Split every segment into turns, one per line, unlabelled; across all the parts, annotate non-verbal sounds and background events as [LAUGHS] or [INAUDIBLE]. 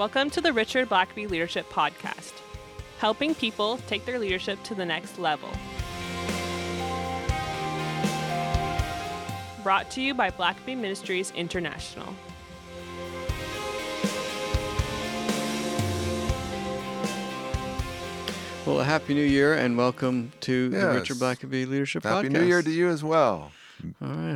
Welcome to the Richard Blackaby Leadership Podcast, helping people take their leadership to the next level. Brought to you by Blackaby Ministries International.
Well, a happy new year and welcome to the Richard Blackaby Leadership
Happy
Podcast.
New Year to you as well.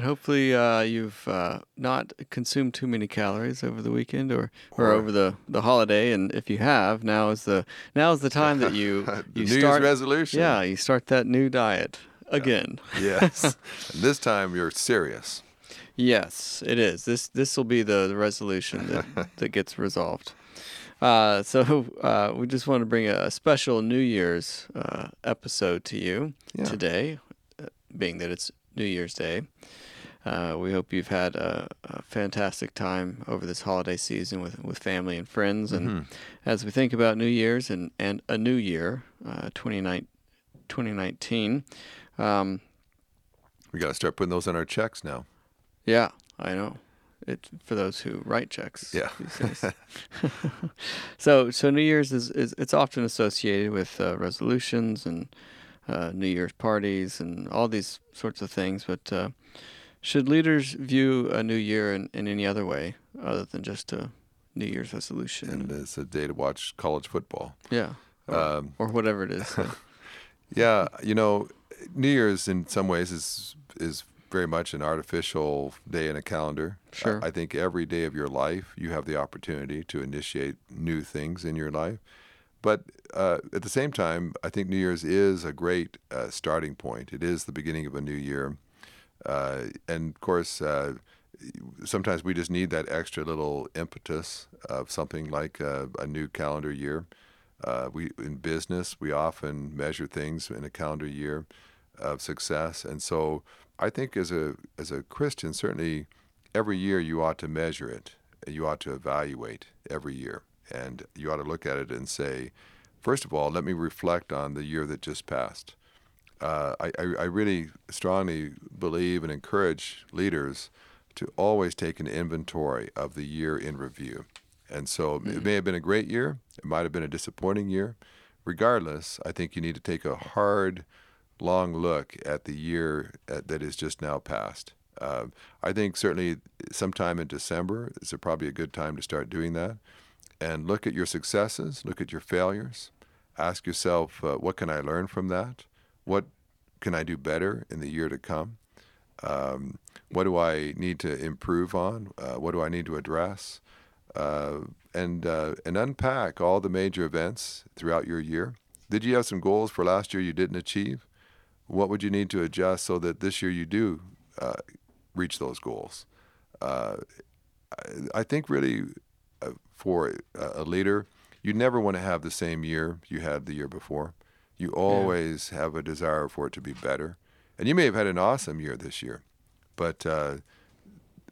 Hopefully, uh, you've uh, not consumed too many calories over the weekend or, or
Or-
over the, the holiday. And if you have, now is the now is the time that you [LAUGHS] you
New
start
Year's resolution.
Yeah, you start that new diet again.
Yes. [LAUGHS] and this time you're serious.
Yes, it is. This this will be the, the resolution that, [LAUGHS] that gets resolved. Uh, so uh, we just want to bring a, special New Year's uh, episode to you
Yeah.
today, uh, being that it's New Year's Day. Uh, we hope you've had a, a fantastic time over this holiday season with, with family and friends. And
Mm-hmm.
as we think about New Year's and, and a new year, uh, 2019, um,
We got to start putting those on our checks now.
Yeah, I know. It for those who write checks.
Yeah. [LAUGHS] [LAUGHS]
so, so New Year's is, is it's often associated with uh, resolutions and uh, New Year's parties and all these sorts of things. But uh, should leaders view a new year in, in any other way other than just a New Year's resolution?
And it's a day to watch college football.
yeah, or,
Um,
or whatever it is. [LAUGHS] [LAUGHS]
Yeah, you know, New Year's in some ways is is very much an artificial day in a calendar.
Sure.
I, I think every day of your life you have the opportunity to initiate new things in your life. But uh, at the same time, I think New Year's is a great uh, starting point. It is the beginning of a new year, uh, and of course, uh, sometimes we just need that extra little impetus of something like uh, a new calendar year. Uh, we in business we often measure things in a calendar year of success, and so I think as a as a Christian, certainly every year you ought to measure it. You ought to evaluate every year, and you ought to look at it and say, first of all, let me reflect on the year that just passed. Uh, I, I, really strongly believe and encourage leaders to always take an inventory of the year in review. And so it may have been a great year, it might have been a disappointing year. Regardless, I think you need to take a hard, long look at the year uh, that is just now passed. Uh, I think certainly sometime in December is a, probably a good time to start doing that. And look at your successes, look at your failures. Ask yourself, uh, what can I learn from that? What can I do better in the year to come? Um, what do I need to improve on? Uh, what do I need to address? Uh, and uh, and unpack all the major events throughout your year. Did you have some goals for last year you didn't achieve? What would you need to adjust so that this year you do uh, reach those goals? Uh, I, think really uh, for a leader, you never want to have the same year you had the year before. You always have a desire for it to be better. And you may have had an awesome year this year, but uh,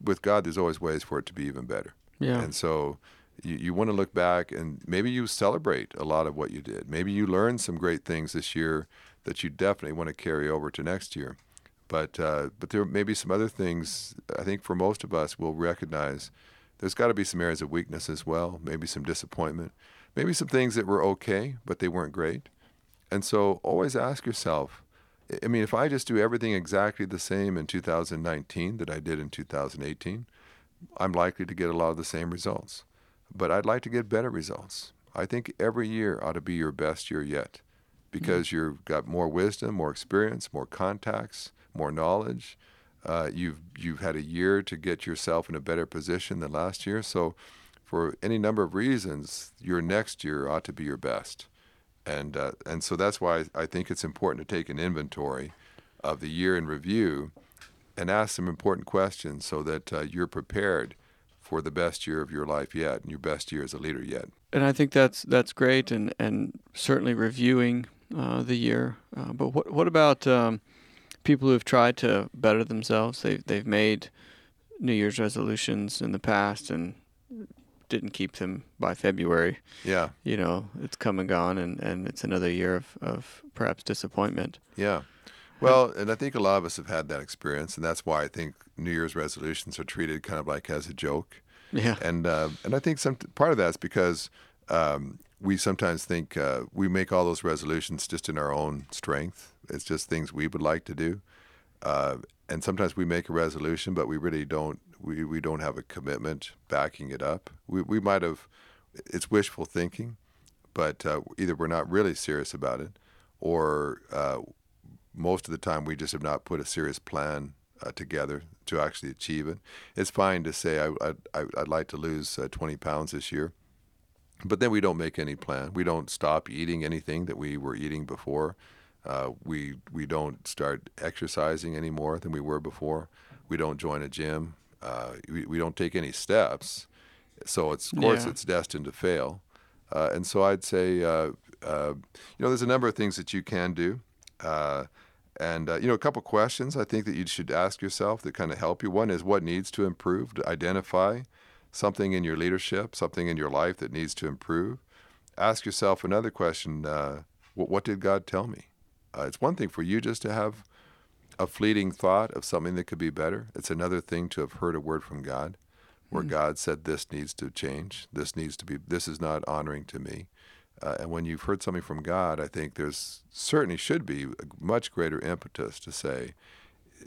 with God, there's always ways for it to be even better.
yeah.
And so you, you want to look back and maybe you celebrate a lot of what you did. Maybe you learned some great things this year that you definitely want to carry over to next year. But uh, but there may be some other things. I think for most of us, we'll recognize there's got to be some areas of weakness as well. Maybe some disappointment. Maybe some things that were okay, but they weren't great. And so always ask yourself. I- mean, if I just do everything exactly the same in 2019 that I did in 2018, I'm likely to get a lot of the same results. But I'd like to get better results. I think every year ought to be your best year yet because you've got more wisdom, more experience, more contacts, more knowledge. Uh, you've you've had a year to get yourself in a better position than last year. So, for any number of reasons, your next year ought to be your best. And uh, and so that's why I think it's important to take an inventory of the year in review and ask some important questions so that uh, you're prepared for the best year of your life yet and your best year as a leader yet.
and I think that's that's great, and and certainly reviewing uh, the year. Uh, but what what about um, people who have tried to better themselves? They they've made New Year's resolutions in the past and didn't keep them by February.
Yeah,
You know, it's come and gone, and, and it's another year of, of perhaps disappointment.
yeah. Well, and I think a lot of us have had that experience, and that's why I think New Year's resolutions are treated kind of like as a joke.
Yeah.
And uh, and I think some part of that's because um, we sometimes think uh, we make all those resolutions just in our own strength. It's just things we would like to do. Uh, and sometimes we make a resolution, but we really don't. We, we don't have a commitment backing it up. We we might have. It's wishful thinking, but uh, either we're not really serious about it, or uh, most of the time we just have not put a serious plan uh, together to actually achieve it. It's fine to say I, I I'd like to lose uh, 20 pounds this year, but then we don't make any plan. We don't stop eating anything that we were eating before. Uh, we we don't start exercising any more than we were before. We don't join a gym. Uh, we, we don't take any steps. So it's of course
Yeah.
it's destined to fail. Uh, and so I'd say uh, uh, you know there's a number of things that you can do. Uh, and uh, you know, a couple questions I think that you should ask yourself that kind of help you. One is what needs to improve. To identify something in your leadership, something in your life that needs to improve. Ask yourself another question: uh, what, what did God tell me? Uh, it's one thing for you just to have a fleeting thought of something that could be better. It's another thing to have heard a word from God, where God said, "This needs to change. This needs to be. This is not honoring to me." Uh, and when you've heard something from God, I think there's certainly should be a much greater impetus to say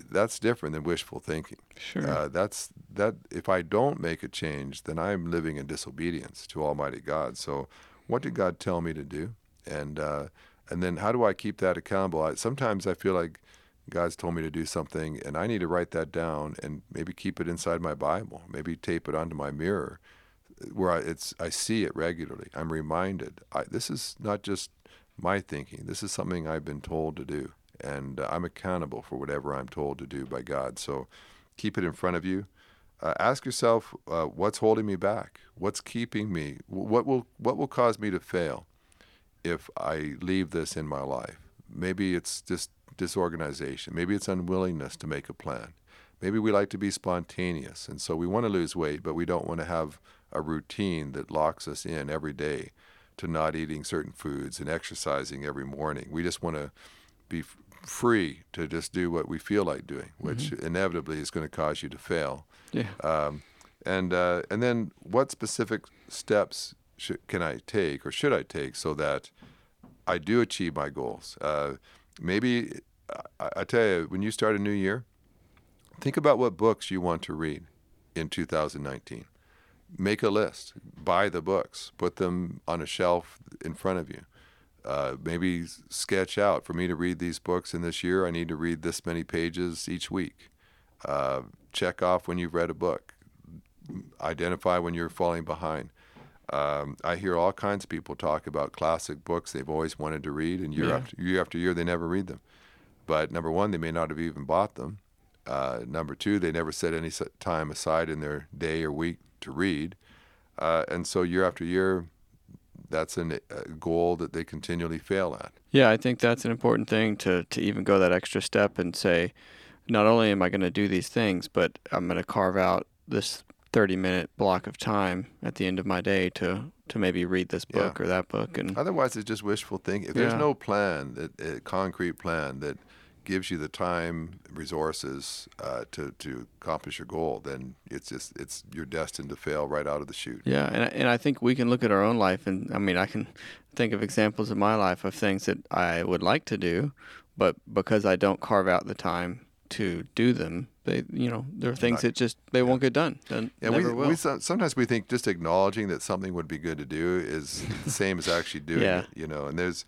that's different than wishful thinking.
Sure.
Uh, that's that. If I don't make a change, then I'm living in disobedience to Almighty God. So, what did God tell me to do? And uh, and then how do I keep that accountable? I, sometimes I feel like God's told me to do something, and I need to write that down and maybe keep it inside my Bible, maybe tape it onto my mirror, where I, it's I see it regularly. I'm reminded. I, this is not just my thinking. This is something I've been told to do, and uh, I'm accountable for whatever I'm told to do by God. So keep it in front of you. Uh, ask yourself, uh, what's holding me back? What's keeping me? What will what will cause me to fail if I leave this in my life? Maybe it's just disorganization. Maybe it's unwillingness to make a plan. Maybe we like to be spontaneous, and so we want to lose weight, but we don't want to have a routine that locks us in every day to not eating certain foods and exercising every morning. We just want to be f- free to just do what we feel like doing, which inevitably is going to cause you to fail.
yeah.
Um, and uh, and then what specific steps should, can I take or should I take so that I do achieve my goals? Uh, maybe I, I tell you, when you start a new year, think about what books you want to read in 2019. Make a list, buy the books, put them on a shelf in front of you. Uh, maybe sketch out for me to read these books in this year. I need to read this many pages each week. Uh, check off when you've read a book. Identify when you're falling behind. Um, I hear all kinds of people talk about classic books they've always wanted to read, and year
Yeah.
after year after year they never read them. But number one, they may not have even bought them. Uh, number two, they never set any time aside in their day or week to read. Uh, and so year after year, that's an, a goal that they continually fail at.
Yeah, I think that's an important thing to, to even go that extra step and say, not only am I going to do these things, but I'm going to carve out this 30 minute block of time at the end of my day to, to maybe read this
Yeah.
book or that book. And
Otherwise, it's just wishful thinking. If there's no plan, that a concrete plan that gives you the time, resources uh, to to accomplish your goal, then it's just it's you're destined to fail right out of the chute.
yeah, and, I- and I think we can look at our own life. And I mean, I can think of examples in my life of things that I would like to do, but because I don't carve out the time to do them, they, you know, there are things
Not-
that just, they won't get done.
Yeah, we, we sometimes we think just acknowledging that something would be good to do is the same as actually [LAUGHS] doing
Yeah.
it. You know, and there's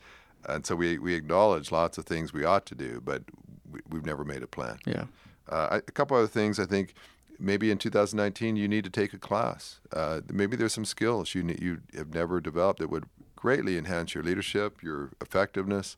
and so we we acknowledge lots of things we ought to do, but we, we've never made a plan.
yeah.
Uh, I- a couple other things I think maybe in 2019 you need to take a class. Uh, maybe there's some skills you you have never developed that would greatly enhance your leadership, your effectiveness.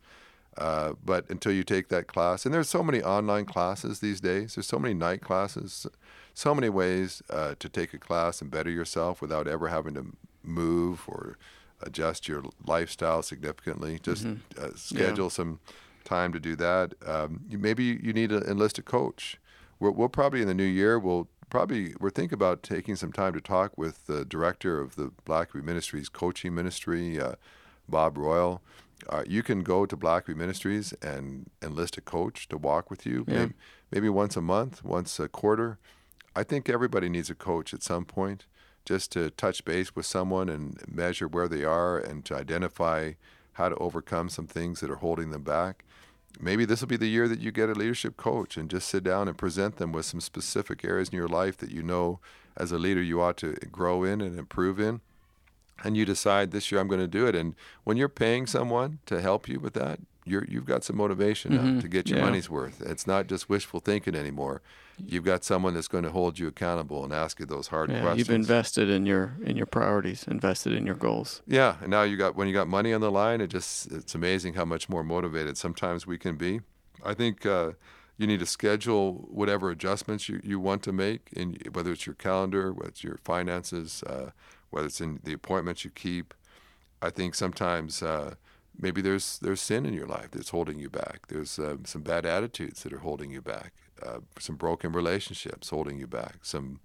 Uh, but until you take that class, and there's so many online classes these days. There's so many night classes, so many ways uh, to take a class and better yourself without ever having to move or adjust your lifestyle significantly. Just uh, schedule some time to do that. Um, you, maybe you need to enlist a coach. We'll, we'll probably in the new year we'll probably we're thinking about taking some time to talk with the director of the Blackaby Ministries coaching ministry, uh, Bob Royal. Uh, you can go to Blackaby Ministries and enlist a coach to walk with you,
Yeah.
maybe, maybe once a month, once a quarter. I think everybody needs a coach at some point. just to touch base with someone and measure where they are and to identify how to overcome some things that are holding them back. Maybe this will be the year that you get a leadership coach and just sit down and present them with some specific areas in your life that you know as a leader you ought to grow in and improve in. And you decide this year I'm going to do it. And when you're paying someone to help you with that, you're, you've got some motivation
Mhm.
to get your
Yeah.
money's worth. It's not just wishful thinking anymore. You've got someone that's going to hold you accountable and ask you those hard
Yeah,
questions.
you've invested in your in your priorities, invested in your goals.
Yeah, and now you got when you got money on the line, it just it's amazing how much more motivated sometimes we can be. I think uh, you need to schedule whatever adjustments you, you want to make, in whether it's your calendar, whether it's your finances, uh, whether it's in the appointments you keep. I think sometimes uh, maybe there's there's sin in your life that's holding you back. There's uh, some bad attitudes that are holding you back. Uh, some broken relationships holding you back. Some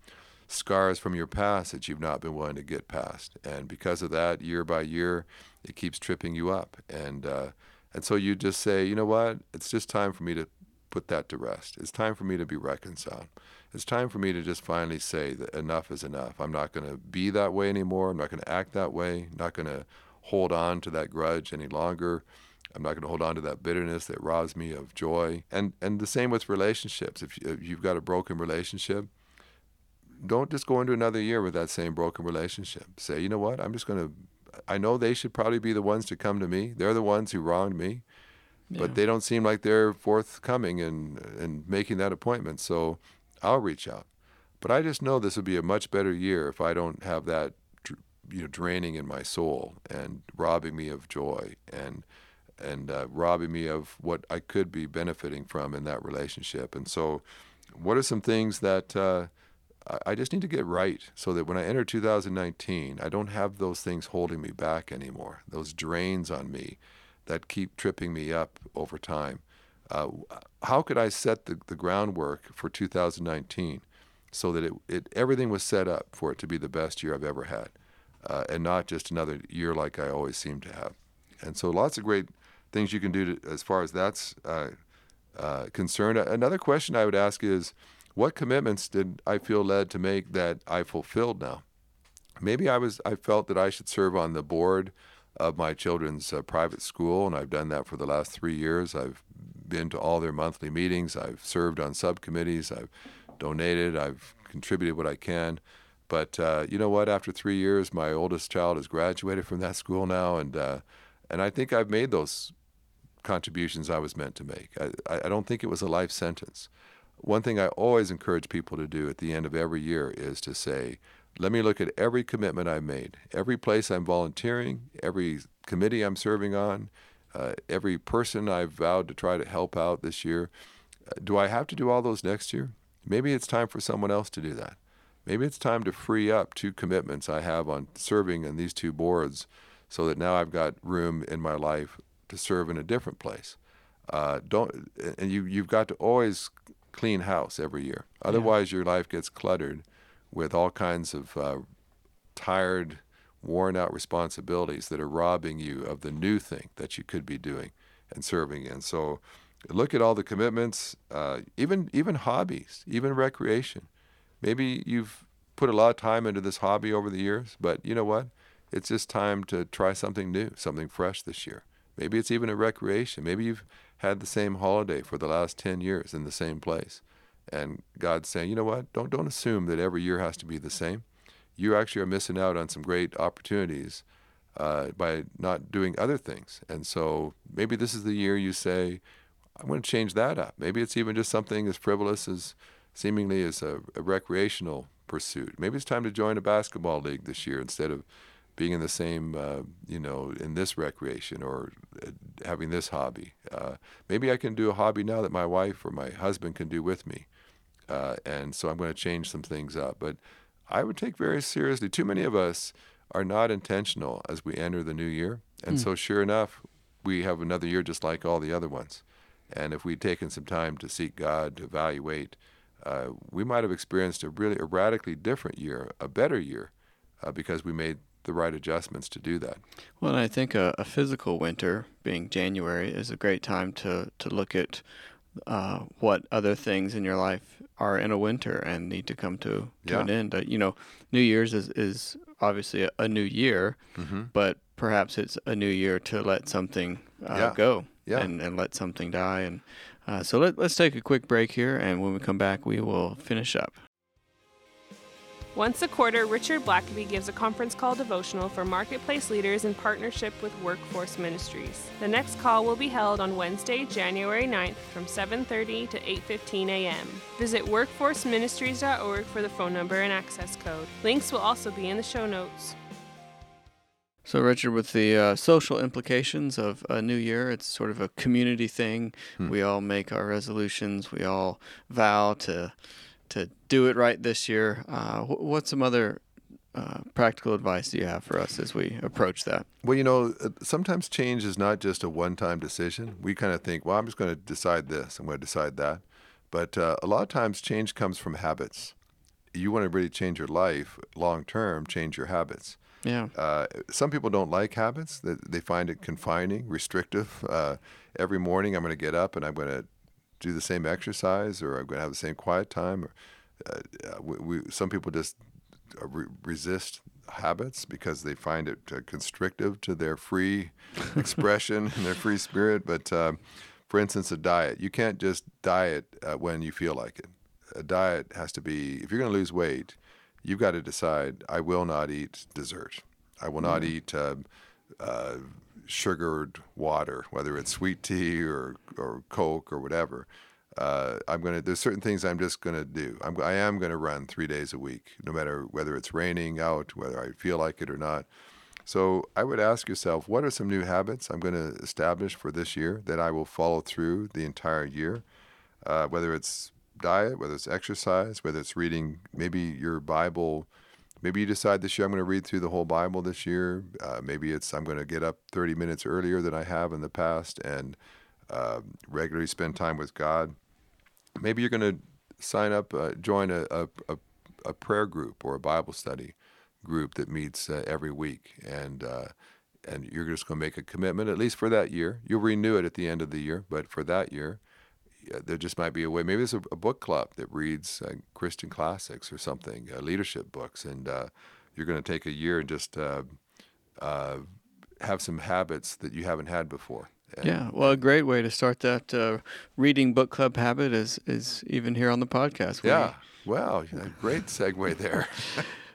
scars from your past that you've not been willing to get past, and because of that, year by year, it keeps tripping you up. And uh, and so you just say, you know what? It's just time for me to put that to rest. It's time for me to be reconciled. It's time for me to just finally say that enough is enough. I'm not going to be that way anymore. I'm not going to act that way. I'm not going to hold on to that grudge any longer. I'm not going to hold on to that bitterness that robs me of joy. And and the same with relationships. If, if you've got a broken relationship, don't just go into another year with that same broken relationship. Say, you know what? I'm just going to. I know they should probably be the ones to come to me. They're the ones who wronged me,
Yeah.
but they don't seem like they're forthcoming and and making that appointment. So I'll reach out. But I just know this would be a much better year if I don't have that, you know, draining in my soul and robbing me of joy and and uh, robbing me of what I could be benefiting from in that relationship. And so, what are some things that uh, I- I just need to get right so that when I enter 2019, I don't have those things holding me back anymore, those drains on me that keep tripping me up over time. Uh, how could I set the, the groundwork for 2019 so that it, it everything was set up for it to be the best year I've ever had, uh, and not just another year like I always seem to have. And so, lots of great things you can do to, as far as that's uh, uh, concerned. Another question I would ask is, what commitments did I feel led to make that I fulfilled now? Maybe I was I felt that I should serve on the board of my children's uh, private school, and I've done that for the last three years. I've been to all their monthly meetings. I've served on subcommittees. I've donated. I've contributed what I can. But uh, you know what? After three years, my oldest child has graduated from that school now, and uh, and I think I've made those contributions I was meant to make. I, I don't think it was a life sentence. One thing I always encourage people to do at the end of every year is to say, let me look at every commitment I've made, every place I'm volunteering, every committee I'm serving on, uh, every person I've vowed to try to help out this year. Uh, do I have to do all those next year? Maybe it's time for someone else to do that. Maybe it's time to free up two commitments I have on serving in these two boards so that now I've got room in my life to serve in a different place. Uh, don't and you you've got to always clean house every year. Otherwise, your life gets cluttered with all kinds of uh, tired, worn out responsibilities that are robbing you of the new thing that you could be doing and serving in. So, look at all the commitments, uh, even even hobbies, even recreation. Maybe you've put a lot of time into this hobby over the years, but you know what? It's just time to try something new, something fresh this year. Maybe it's even a recreation. Maybe you've had the same holiday for the last 10 years in the same place. And God's saying, you know what? Don't, don't assume that every year has to be the same. You actually are missing out on some great opportunities uh, by not doing other things. And so maybe this is the year you say, I'm going to change that up. Maybe it's even just something as frivolous as seemingly as a, a recreational pursuit. Maybe it's time to join a basketball league this year instead of being in the same, uh, you know, in this recreation or uh, having this hobby. Uh, maybe I can do a hobby now that my wife or my husband can do with me. Uh, and so I'm going to change some things up. But I would take very seriously, too many of us are not intentional as we enter the new year. And
Mm.
so, sure enough, we have another year just like all the other ones. And if we'd taken some time to seek God, to evaluate, uh, we might have experienced a really a radically different year, a better year, uh, because we made the right adjustments to do that.
Well, and I think a, a physical winter, being January, is a great time to, to look at uh, what other things in your life are in a winter and need to come to, to
Yeah.
an end. Uh, you know, New Year's is, is obviously a, a new year,
Mm-hmm.
but perhaps it's a new year to let something uh,
Yeah.
go
Yeah.
and, and let something die. And uh, so let, let's take a quick break here, and when we come back, we will finish up.
Once a quarter, Richard Blackaby gives a conference call devotional for marketplace leaders in partnership with Workforce Ministries. The next call will be held on Wednesday, January 9th from 7:30 to 8:15 a.m. Visit workforceministries.org for the phone number and access code. Links will also be in the show notes.
So, Richard, with the uh, social implications of a new year, it's sort of a community thing.
Hmm.
We all make our resolutions. We all vow to to do it right this year. Uh, what's some other uh, practical advice do you have for us as we approach that?
Well, you know, uh, sometimes change is not just a one time decision. We kind of think, well, I'm just going to decide this, I'm going to decide that. But uh, a lot of times, change comes from habits. You want to really change your life long term, change your habits.
Yeah.
Uh, some people don't like habits; they, they find it confining, restrictive. Uh, every morning, I'm going to get up and I'm going to do the same exercise, or I'm going to have the same quiet time. Or, uh, we, we, some people just uh, re- resist habits because they find it uh, constrictive to their free [LAUGHS] expression and their free spirit. But um, for instance, a diet, you can't just diet uh, when you feel like it. A diet has to be, if you're going to lose weight, you've got to decide I will not eat dessert. I will not eat uh, uh, sugared water, whether it's sweet tea or, or Coke or whatever. Uh, I'm gonna. There's certain things I'm just gonna do. I'm. I am gonna run three days a week, no matter whether it's raining out, whether I feel like it or not. So I would ask yourself, what are some new habits I'm going to establish for this year that I will follow through the entire year? Uh, whether it's diet, whether it's exercise, whether it's reading, maybe your Bible. Maybe you decide this year I'm going to read through the whole Bible this year. Uh, maybe it's I'm going to get up 30 minutes earlier than I have in the past and uh, regularly spend time with God. Maybe you're going to sign up, uh, join a, a, a, a prayer group or a Bible study group that meets uh, every week, and uh, and you're just going to make a commitment at least for that year. You'll renew it at the end of the year, but for that year, there just might be a way. Maybe there's a, a book club that reads uh, Christian classics or something, uh, leadership books, and uh, you're going to take a year and just uh, uh, have some habits that you haven't had before. And-
Yeah, well, a great way to start that uh, reading book club habit is is even here on the podcast. We-
Yeah. Wow. Great segue there. [LAUGHS]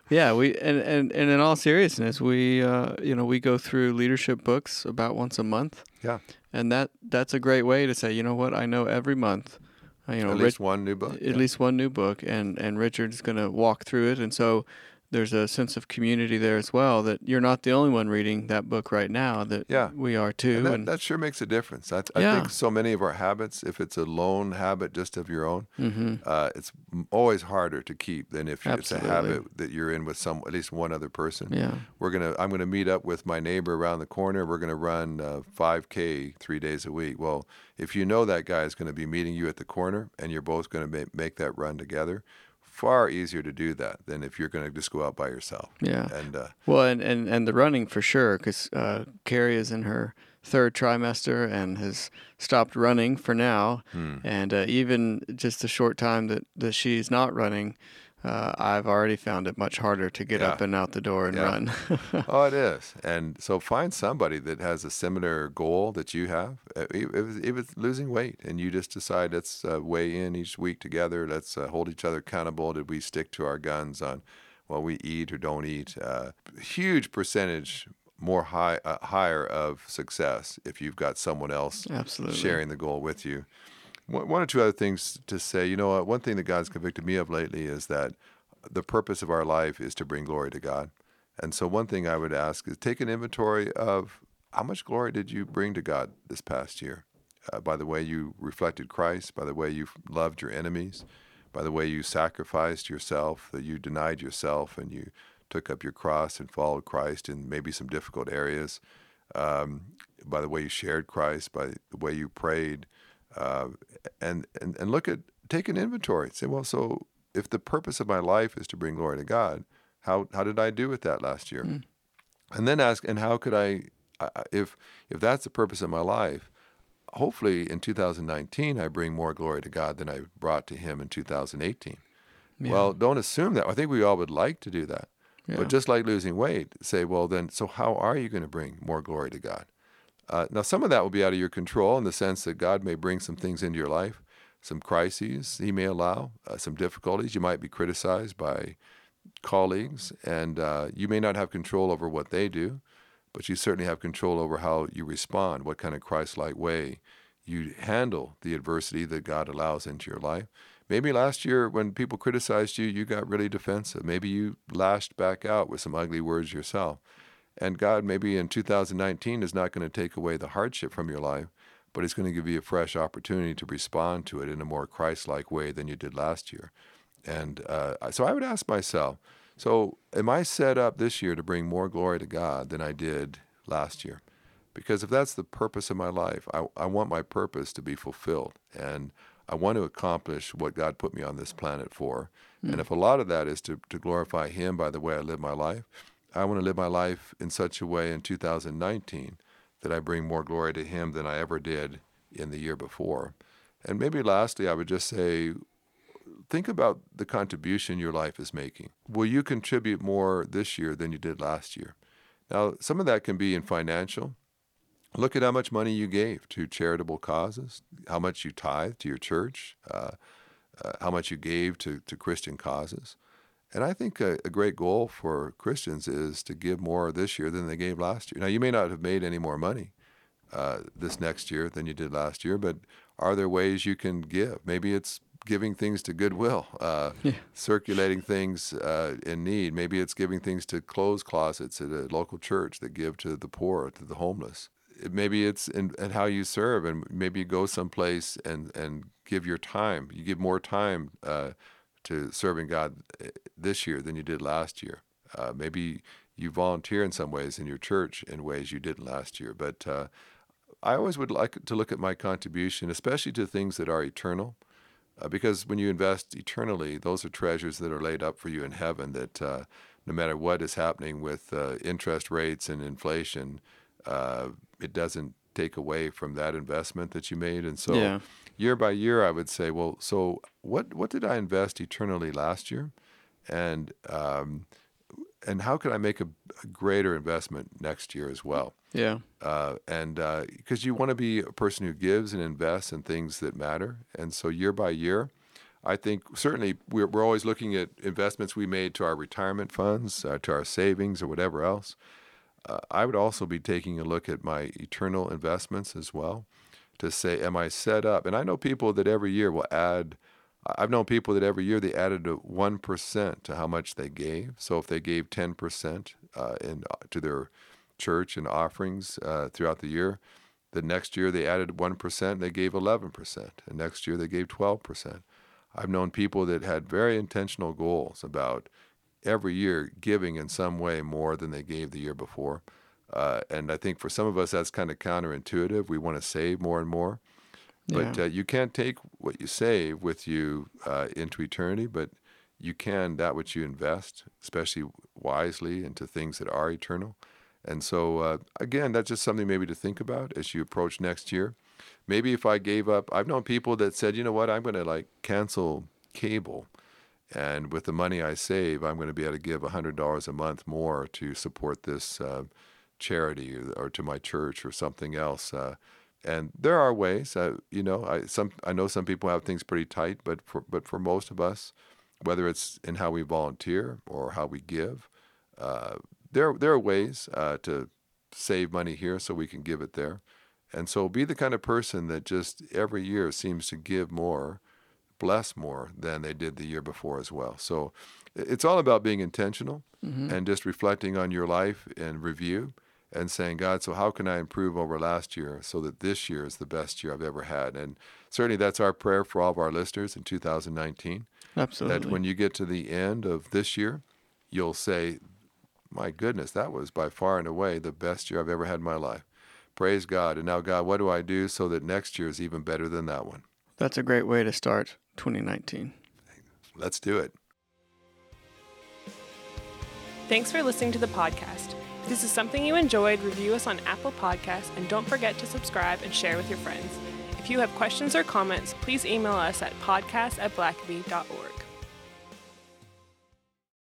yeah. We and, and, and in all seriousness, we uh, you know we go through leadership books about once a month,
yeah.
and that that's a great way to say, you know what, I know every month, uh, you know,
At
Rich-
least one new book.
at
yeah.
least one new book, and and Richard's going to walk through it, and so there's a sense of community there as well. That you're not the only one reading that book right now. That
Yeah.
we are too.
And that,
and
that sure makes a difference. I, I
Yeah.
think so many of our habits, if it's a lone habit just of your own,
Mhm.
uh, it's always harder to keep than if it's a habit that you're in with some at least one other person.
yeah,
We're gonna. I'm gonna meet up with my neighbor around the corner. We're gonna run uh, 5K three days a week. Well, if you know that guy is gonna be meeting you at the corner and you're both gonna make, make that run together, far easier to do that than if you're gonna just go out by yourself.
yeah.
And uh,
Well, and, and, and the running for sure, because uh, Carrie is in her third trimester and has stopped running for now.
hmm.
And uh, even just the short time that, that she's not running, uh, I've already found it much harder to get
Yeah.
up and out the door and
Yeah.
run. [LAUGHS]
Oh, it is. And so find somebody that has a similar goal that you have. Uh, If it's, if it's losing weight and you just decide let's uh, weigh in each week together, let's uh, hold each other accountable. Did we stick to our guns on what we eat or don't eat? Uh, huge percentage more high uh, higher of success if you've got someone else
Absolutely.
sharing the goal with you. One or two other things to say. You know, one thing that God's convicted me of lately is that the purpose of our life is to bring glory to God. And so, one thing I would ask is take an inventory of how much glory did you bring to God this past year? Uh, by the way you reflected Christ, by the way you loved your enemies, by the way you sacrificed yourself, that you denied yourself and you took up your cross and followed Christ in maybe some difficult areas, um, by the way you shared Christ, by the way you prayed, uh, and, and and look at take an inventory. Say, well, so if the purpose of my life is to bring glory to God, how how did I do with that last year? And then ask, and how could I- if if that's the purpose of my life, hopefully in 2019 I bring more glory to God than I brought to Him in 2018.
Yeah.
Well, don't assume that. I think we all would like to do that.
Yeah.
But just like losing weight, say, well, then, so how are you going to bring more glory to God? Uh, now, some of that will be out of your control in the sense that God may bring some things into your life, some crises He may allow, uh, some difficulties. You might be criticized by colleagues, and uh, you may not have control over what they do, but you certainly have control over how you respond, what kind of Christ like way you handle the adversity that God allows into your life. Maybe last year, when people criticized you, you got really defensive. Maybe you lashed back out with some ugly words yourself. And God, maybe in 2019, is not going to take away the hardship from your life, but He's going to give you a fresh opportunity to respond to it in a more Christ like way than you did last year. And uh, so I would ask myself so, am I set up this year to bring more glory to God than I did last year? Because if that's the purpose of my life, I, I want my purpose to be fulfilled. And I want to accomplish what God put me on this planet for. Mm. And if a lot of that is to, to glorify Him by the way I live my life, I want to live my life in such a way in 2019 that I bring more glory to Him than I ever did in the year before. And maybe lastly, I would just say, think about the contribution your life is making. Will you contribute more this year than you did last year? Now, some of that can be in financial. Look at how much money you gave to charitable causes, how much you tithe to your church, uh, uh, how much you gave to, to Christian causes. And I think a, a, great goal for Christians is to give more this year than they gave last year. Now, you may not have made any more money uh, this next year than you did last year, but are there ways you can give? Maybe it's giving things to Goodwill, uh, yeah. circulating things uh, in need. Maybe it's giving things to clothes closets at a local church that give to the poor, to the homeless. Maybe it's in, in how you serve, and maybe you go someplace and, and give your time. You give more time uh, to serving God uh, this year than you did last year. Uh, maybe you volunteer in some ways in your church in ways you didn't last year. But uh, I always would like to look at my contribution, especially to things that are eternal uh, because when you invest eternally, those are treasures that are laid up for you in heaven. That uh, no matter what is happening with uh, interest rates and inflation, uh, it doesn't take away from that investment that you made. And so, yeah. Year by year, I would say, well, so what what did I invest eternally last year, and um, and how could I make a, a, greater investment next year as well?
Yeah.
Uh, and because uh, you want to be a person who gives and invests in things that matter, and so year by year, I think certainly we're, we're always looking at investments we made to our retirement funds, uh, to our savings, or whatever else. Uh, I would also be taking a look at my eternal investments as well to say, am I set up? And I know people that every year will add I've known people that every year they added a 1% to how much they gave. So if they gave 10% uh, in, uh, to their church and offerings uh, throughout the year, the next year they added 1% and they gave 11%. And next year they gave 12%. I've known people that had very intentional goals about every year giving in some way more than they gave the year before. Uh, and I think for some of us, that's kind of counterintuitive. We want to save more and more. But yeah. uh, you can't take what you save with you uh, into eternity, but you can that which you invest, especially wisely, into things that are eternal. And so, uh, again, that's just something maybe to think about as you approach next year. Maybe if I gave up, I've known people that said, you know what, I'm going to like cancel cable. And with the money I save, I'm going to be able to give $100 a month more to support this uh, charity or, or, to my church or something else. Uh, and there are ways. Uh, you know, I some I know some people have things pretty tight, but for but for most of us, whether it's in how we volunteer or how we give, uh, there there are ways uh, to save money here so we can give it there. And so be the kind of person that just every year seems to give more, bless more than they did the year before as well. So it's all about being intentional mm-hmm. and just reflecting on your life and review and saying, God, so how can I improve over last year so that this year is the best year I've ever had? And certainly that's our prayer for all of our listeners in 2019.
Absolutely.
That when you get to the end of this year, you'll say, my goodness, that was by far and away the best year I've ever had in my life. Praise God. And now, God, what do I do so that next year is even better than that one?
That's a great way to start 2019.
Let's do it.
Thanks for listening to the podcast. This is something you enjoyed, review us on Apple Podcasts and don't forget to subscribe and share with your friends. If you have questions or comments, please email us at podcast at blackaby.org.